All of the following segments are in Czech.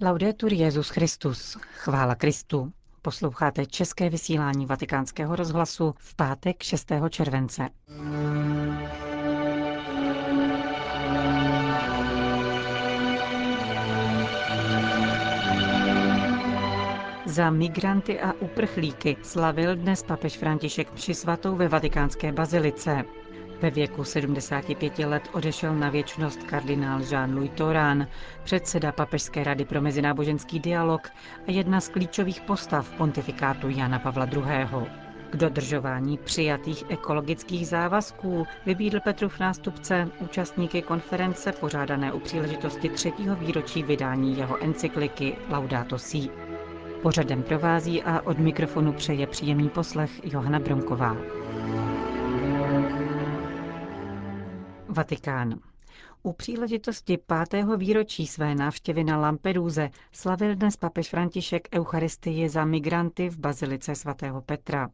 Laudetur Jezus Christus. Chvála Kristu. Posloucháte české vysílání Vatikánského rozhlasu v pátek 6. července. Za migranty a uprchlíky slavil dnes papež František při svatou ve vatikánské bazilice. Ve věku 75 let odešel na věčnost kardinál Jean-Louis Torán, předseda Papežské rady pro mezináboženský dialog a jedna z klíčových postav pontifikátu Jana Pavla II. K dodržování přijatých ekologických závazků vybídl Petrův nástupce účastníky konference pořádané u příležitosti třetího výročí vydání jeho encykliky Laudato Si. Pořadem provází a od mikrofonu přeje příjemný poslech Johana Bromková. Vatikán. U příležitosti pátého výročí své návštěvy na Lampeduze slavil dnes papež František Eucharistii za migranty v bazilice svatého Petra.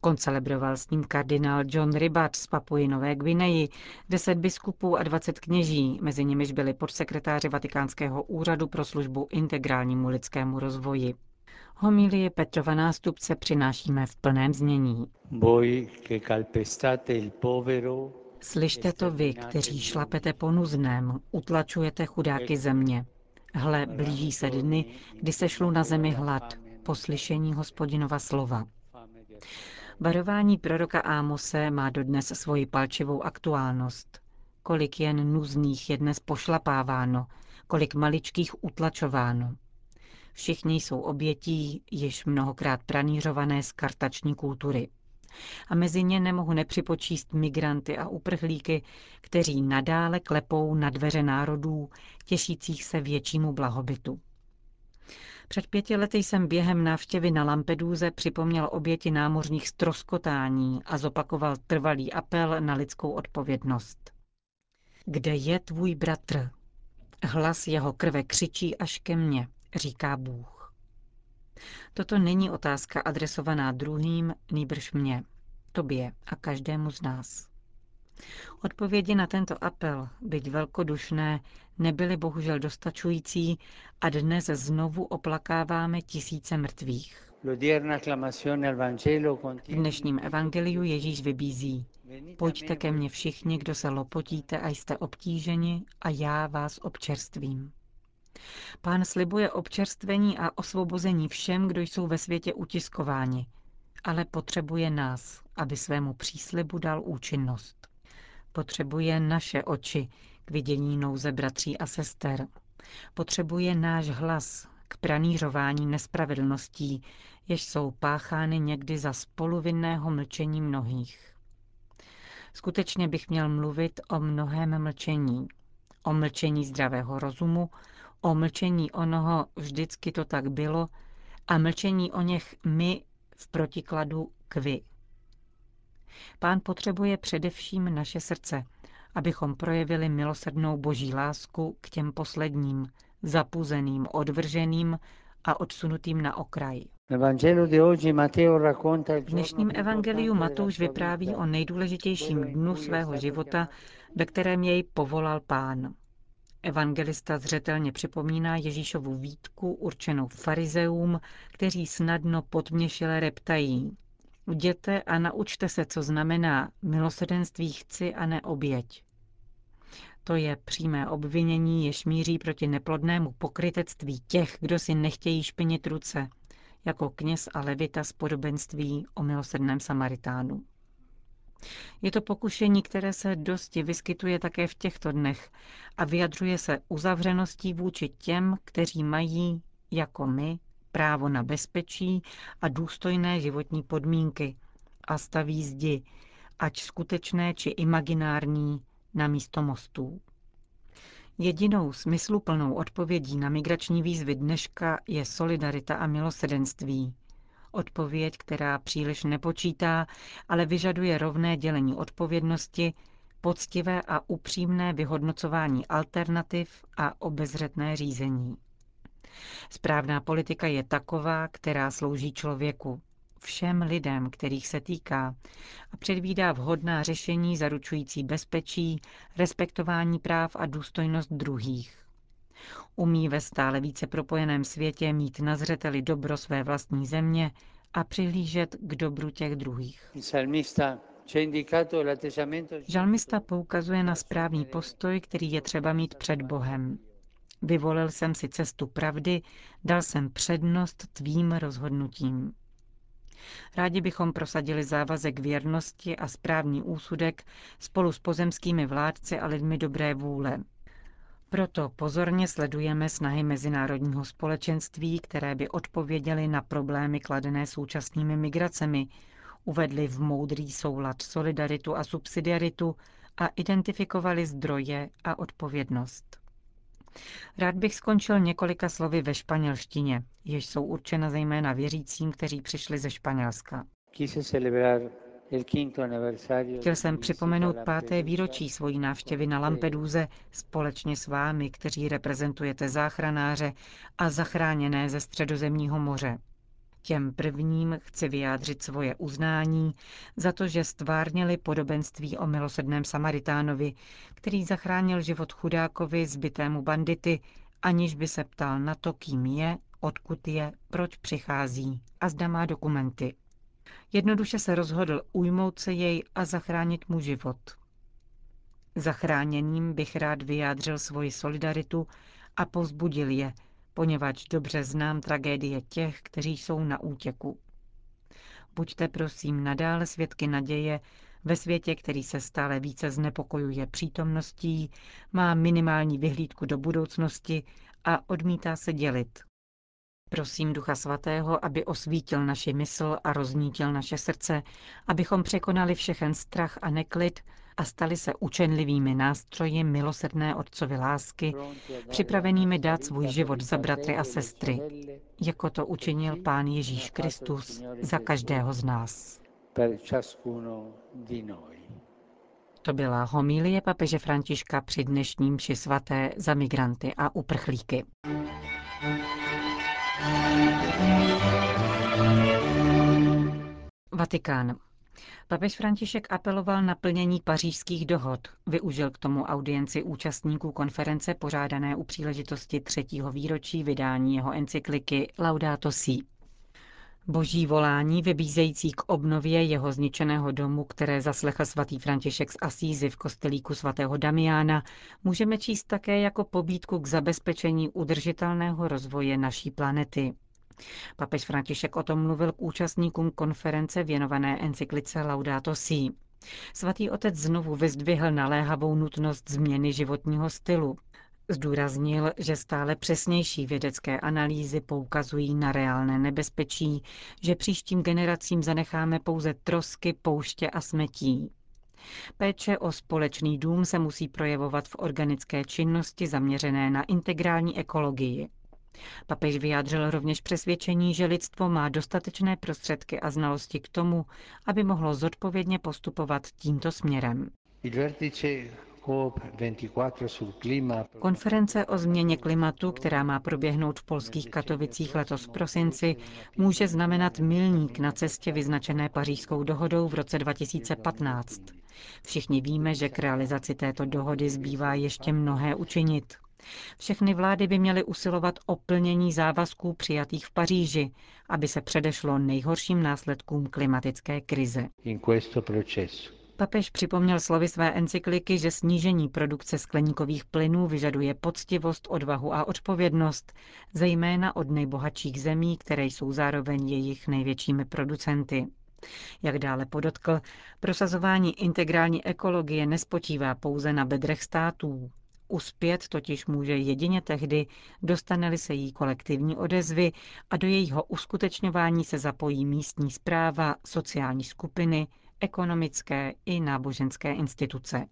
Koncelebroval s ním kardinál John Ribat z Papuji Nové Gvineji, deset biskupů a dvacet kněží, mezi nimiž byli podsekretáři Vatikánského úřadu pro službu integrálnímu lidskému rozvoji. Homilie Petrova nástupce přinášíme v plném znění. Slyšte to vy, kteří šlapete po nuzném, utlačujete chudáky země. Hle, blíží se dny, kdy se šlu na zemi hlad, po slyšení hospodinova slova. Varování proroka Ámose má dodnes svoji palčivou aktuálnost. Kolik jen nuzných je dnes pošlapáváno, kolik maličkých utlačováno. Všichni jsou obětí již mnohokrát pranířované z kartační kultury. A mezi ně nemohu nepřipočíst migranty a uprchlíky, kteří nadále klepou na dveře národů, těšících se většímu blahobytu. Před pěti lety jsem během návštěvy na Lampeduze připomněl oběti námořních stroskotání a zopakoval trvalý apel na lidskou odpovědnost. Kde je tvůj bratr? Hlas jeho krve křičí až ke mně, říká Bůh. Toto není otázka adresovaná druhým, nýbrž mě, tobě a každému z nás. Odpovědi na tento apel, byť velkodušné, nebyly bohužel dostačující a dnes znovu oplakáváme tisíce mrtvých. V dnešním evangeliu Ježíš vybízí. Pojďte ke mně všichni, kdo se lopotíte a jste obtíženi a já vás občerstvím. Pán slibuje občerstvení a osvobození všem, kdo jsou ve světě utiskováni, ale potřebuje nás, aby svému příslibu dal účinnost. Potřebuje naše oči k vidění nouze bratří a sester. Potřebuje náš hlas k pranířování nespravedlností, jež jsou páchány někdy za spoluvinného mlčení mnohých. Skutečně bych měl mluvit o mnohém mlčení. O mlčení zdravého rozumu, o mlčení onoho vždycky to tak bylo a mlčení o něch my v protikladu k vy. Pán potřebuje především naše srdce, abychom projevili milosrdnou boží lásku k těm posledním, zapuzeným, odvrženým a odsunutým na okraj. V dnešním evangeliu Matouš vypráví o nejdůležitějším dnu svého života, ve kterém jej povolal pán. Evangelista zřetelně připomíná Ježíšovu výtku určenou farizeům, kteří snadno podměšile reptají. Jděte a naučte se, co znamená milosrdenství chci a ne oběť. To je přímé obvinění, jež míří proti neplodnému pokrytectví těch, kdo si nechtějí špinit ruce, jako kněz a levita z podobenství o milosrdném Samaritánu. Je to pokušení, které se dosti vyskytuje také v těchto dnech a vyjadřuje se uzavřeností vůči těm, kteří mají, jako my, právo na bezpečí a důstojné životní podmínky a staví zdi, ať skutečné či imaginární, na místo mostů. Jedinou smysluplnou odpovědí na migrační výzvy dneška je solidarita a milosedenství, Odpověď, která příliš nepočítá, ale vyžaduje rovné dělení odpovědnosti, poctivé a upřímné vyhodnocování alternativ a obezřetné řízení. Správná politika je taková, která slouží člověku, všem lidem, kterých se týká, a předvídá vhodná řešení zaručující bezpečí, respektování práv a důstojnost druhých. Umí ve stále více propojeném světě mít na zřeteli dobro své vlastní země a přihlížet k dobru těch druhých. Žalmista poukazuje na správný postoj, který je třeba mít před Bohem. Vyvolil jsem si cestu pravdy, dal jsem přednost tvým rozhodnutím. Rádi bychom prosadili závazek věrnosti a správný úsudek spolu s pozemskými vládci a lidmi dobré vůle. Proto pozorně sledujeme snahy mezinárodního společenství, které by odpověděly na problémy kladené současnými migracemi, uvedli v moudrý soulad solidaritu a subsidiaritu a identifikovali zdroje a odpovědnost. Rád bych skončil několika slovy ve španělštině, jež jsou určena zejména věřícím, kteří přišli ze Španělska. Chtěl jsem připomenout páté výročí svojí návštěvy na Lampeduze společně s vámi, kteří reprezentujete záchranáře a zachráněné ze středozemního moře. Těm prvním chci vyjádřit svoje uznání za to, že stvárnili podobenství o milosedném Samaritánovi, který zachránil život chudákovi zbytému bandity, aniž by se ptal na to, kým je, odkud je, proč přichází a zda má dokumenty. Jednoduše se rozhodl ujmout se jej a zachránit mu život. Zachráněným bych rád vyjádřil svoji solidaritu a povzbudil je, poněvadž dobře znám tragédie těch, kteří jsou na útěku. Buďte prosím nadále svědky naděje ve světě, který se stále více znepokojuje přítomností, má minimální vyhlídku do budoucnosti a odmítá se dělit. Prosím Ducha Svatého, aby osvítil naši mysl a roznítil naše srdce, abychom překonali všechen strach a neklid a stali se učenlivými nástroji milosrdné Otcovy lásky, připravenými dát svůj život za bratry a sestry, jako to učinil Pán Ježíš Kristus za každého z nás. To byla homilie papeže Františka při dnešním ši svaté za migranty a uprchlíky. Vatikán. Papež František apeloval na plnění pařížských dohod. Využil k tomu audienci účastníků konference pořádané u příležitosti třetího výročí vydání jeho encykliky Laudato Si. Boží volání vybízející k obnově jeho zničeného domu, které zaslechl svatý František z Asízy v kostelíku svatého Damiána, můžeme číst také jako pobídku k zabezpečení udržitelného rozvoje naší planety. Papež František o tom mluvil k účastníkům konference věnované encyklice Laudato Si. Svatý otec znovu vyzdvihl naléhavou nutnost změny životního stylu. Zdůraznil, že stále přesnější vědecké analýzy poukazují na reálné nebezpečí, že příštím generacím zanecháme pouze trosky, pouště a smetí. Péče o společný dům se musí projevovat v organické činnosti zaměřené na integrální ekologii. Papež vyjádřil rovněž přesvědčení, že lidstvo má dostatečné prostředky a znalosti k tomu, aby mohlo zodpovědně postupovat tímto směrem. Konference o změně klimatu, která má proběhnout v polských Katovicích letos v prosinci, může znamenat milník na cestě vyznačené pařížskou dohodou v roce 2015. Všichni víme, že k realizaci této dohody zbývá ještě mnohé učinit. Všechny vlády by měly usilovat o plnění závazků přijatých v Paříži, aby se předešlo nejhorším následkům klimatické krize. Papež připomněl slovy své encykliky, že snížení produkce skleníkových plynů vyžaduje poctivost, odvahu a odpovědnost, zejména od nejbohatších zemí, které jsou zároveň jejich největšími producenty. Jak dále podotkl, prosazování integrální ekologie nespočívá pouze na bedrech států. Uspět totiž může jedině tehdy, dostane-li se jí kolektivní odezvy a do jejího uskutečňování se zapojí místní zpráva, sociální skupiny, ekonomické i náboženské instituce.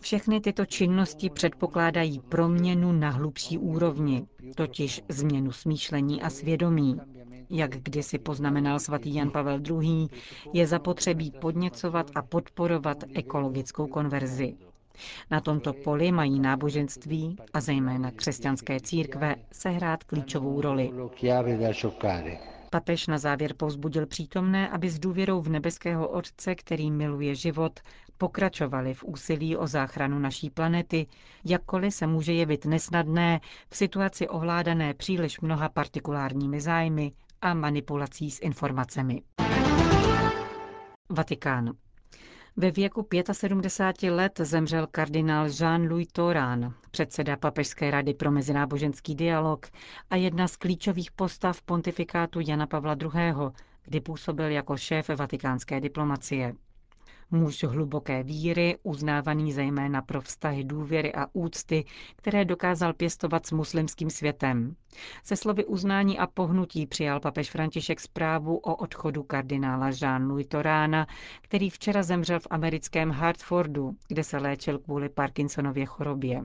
Všechny tyto činnosti předpokládají proměnu na hlubší úrovni, totiž změnu smýšlení a svědomí. Jak kdysi poznamenal svatý Jan Pavel II., je zapotřebí podněcovat a podporovat ekologickou konverzi. Na tomto poli mají náboženství a zejména křesťanské církve sehrát klíčovou roli. Papež na závěr povzbudil přítomné, aby s důvěrou v nebeského Otce, který miluje život, pokračovali v úsilí o záchranu naší planety, jakkoliv se může jevit nesnadné v situaci ovládané příliš mnoha partikulárními zájmy a manipulací s informacemi. Vatikán. Ve věku 75 let zemřel kardinál Jean-Louis Torán, předseda Papežské rady pro mezináboženský dialog a jedna z klíčových postav pontifikátu Jana Pavla II., kdy působil jako šéf vatikánské diplomacie. Muž hluboké víry, uznávaný zejména pro vztahy důvěry a úcty, které dokázal pěstovat s muslimským světem. Se slovy uznání a pohnutí přijal papež František zprávu o odchodu kardinála Jean-Louis Torána, který včera zemřel v americkém Hartfordu, kde se léčil kvůli Parkinsonově chorobě.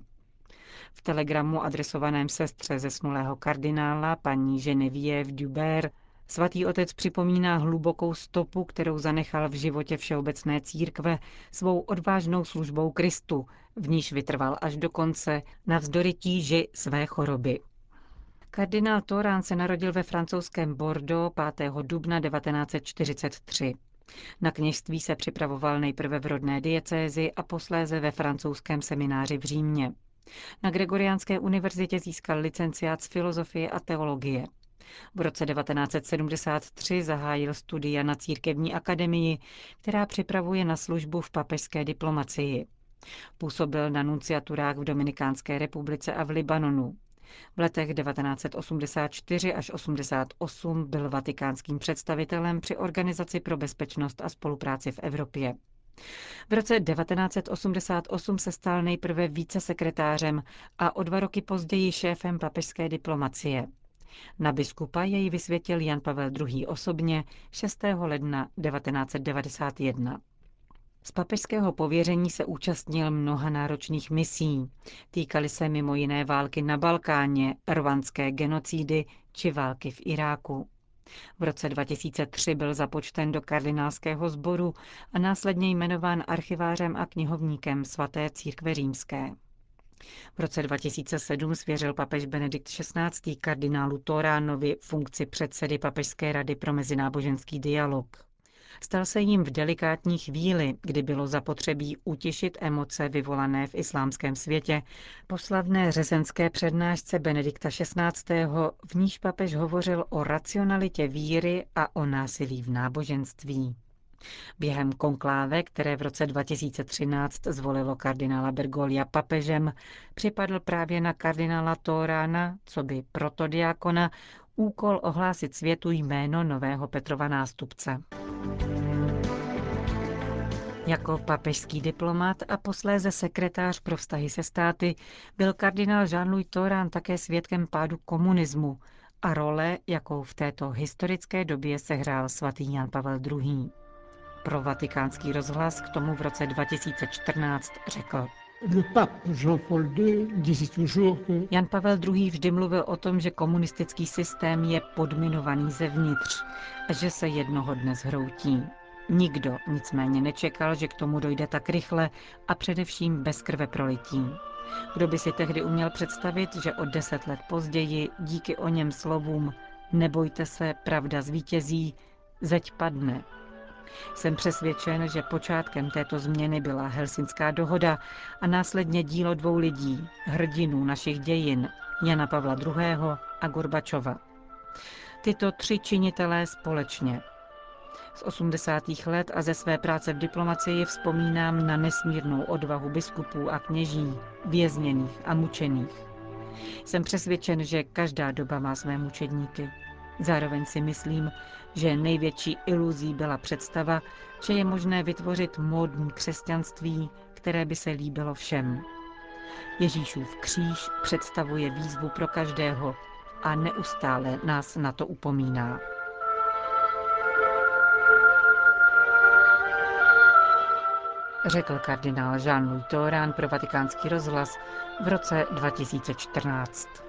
V telegramu adresovaném sestře zesnulého kardinála paní Geneviève Dubert Svatý otec připomíná hlubokou stopu, kterou zanechal v životě Všeobecné církve svou odvážnou službou Kristu, v níž vytrval až do konce, navzdory tíži své choroby. Kardinál Torán se narodil ve francouzském Bordeaux 5. dubna 1943. Na kněžství se připravoval nejprve v rodné diecézi a posléze ve francouzském semináři v Římě. Na Gregoriánské univerzitě získal licenciát z filozofie a teologie. V roce 1973 zahájil studia na církevní akademii, která připravuje na službu v papežské diplomacii. Působil na nunciaturách v Dominikánské republice a v Libanonu. V letech 1984 až 88 byl vatikánským představitelem při Organizaci pro bezpečnost a spolupráci v Evropě. V roce 1988 se stal nejprve vícesekretářem a o dva roky později šéfem papežské diplomacie. Na biskupa jej vysvětil Jan Pavel II. osobně 6. ledna 1991. Z papežského pověření se účastnil mnoha náročných misí. Týkaly se mimo jiné války na Balkáně, rvanské genocidy či války v Iráku. V roce 2003 byl započten do kardinálského sboru a následně jmenován archivářem a knihovníkem svaté církve římské. V roce 2007 svěřil papež Benedikt XVI. kardinálu Toránovi funkci předsedy Papežské rady pro mezináboženský dialog. Stal se jim v delikátní chvíli, kdy bylo zapotřebí utěšit emoce vyvolané v islámském světě, po slavné řezenské přednášce Benedikta XVI., v níž papež hovořil o racionalitě víry a o násilí v náboženství. Během konkláve, které v roce 2013 zvolilo kardinála Bergolia papežem, připadl právě na kardinála Torána, co by protodiakona, úkol ohlásit světu jméno nového Petrova nástupce. Jako papežský diplomat a posléze sekretář pro vztahy se státy byl kardinál Jean-Louis Torán také svědkem pádu komunismu a role, jakou v této historické době sehrál svatý Jan Pavel II. Pro vatikánský rozhlas k tomu v roce 2014 řekl. Jan Pavel II. vždy mluvil o tom, že komunistický systém je podminovaný zevnitř a že se jednoho dne zhroutí. Nikdo nicméně nečekal, že k tomu dojde tak rychle a především bez krve prolití. Kdo by si tehdy uměl představit, že o deset let později díky o něm slovům nebojte se, pravda zvítězí, zeď padne, jsem přesvědčen, že počátkem této změny byla Helsinská dohoda a následně dílo dvou lidí, hrdinů našich dějin, Jana Pavla II. a Gorbačova. Tyto tři činitelé společně. Z 80. let a ze své práce v diplomacii vzpomínám na nesmírnou odvahu biskupů a kněží, vězněných a mučených. Jsem přesvědčen, že každá doba má své mučedníky. Zároveň si myslím, že největší iluzí byla představa, že je možné vytvořit módní křesťanství, které by se líbilo všem. Ježíšův kříž představuje výzvu pro každého a neustále nás na to upomíná. řekl kardinál Jean-Louis pro vatikánský rozhlas v roce 2014.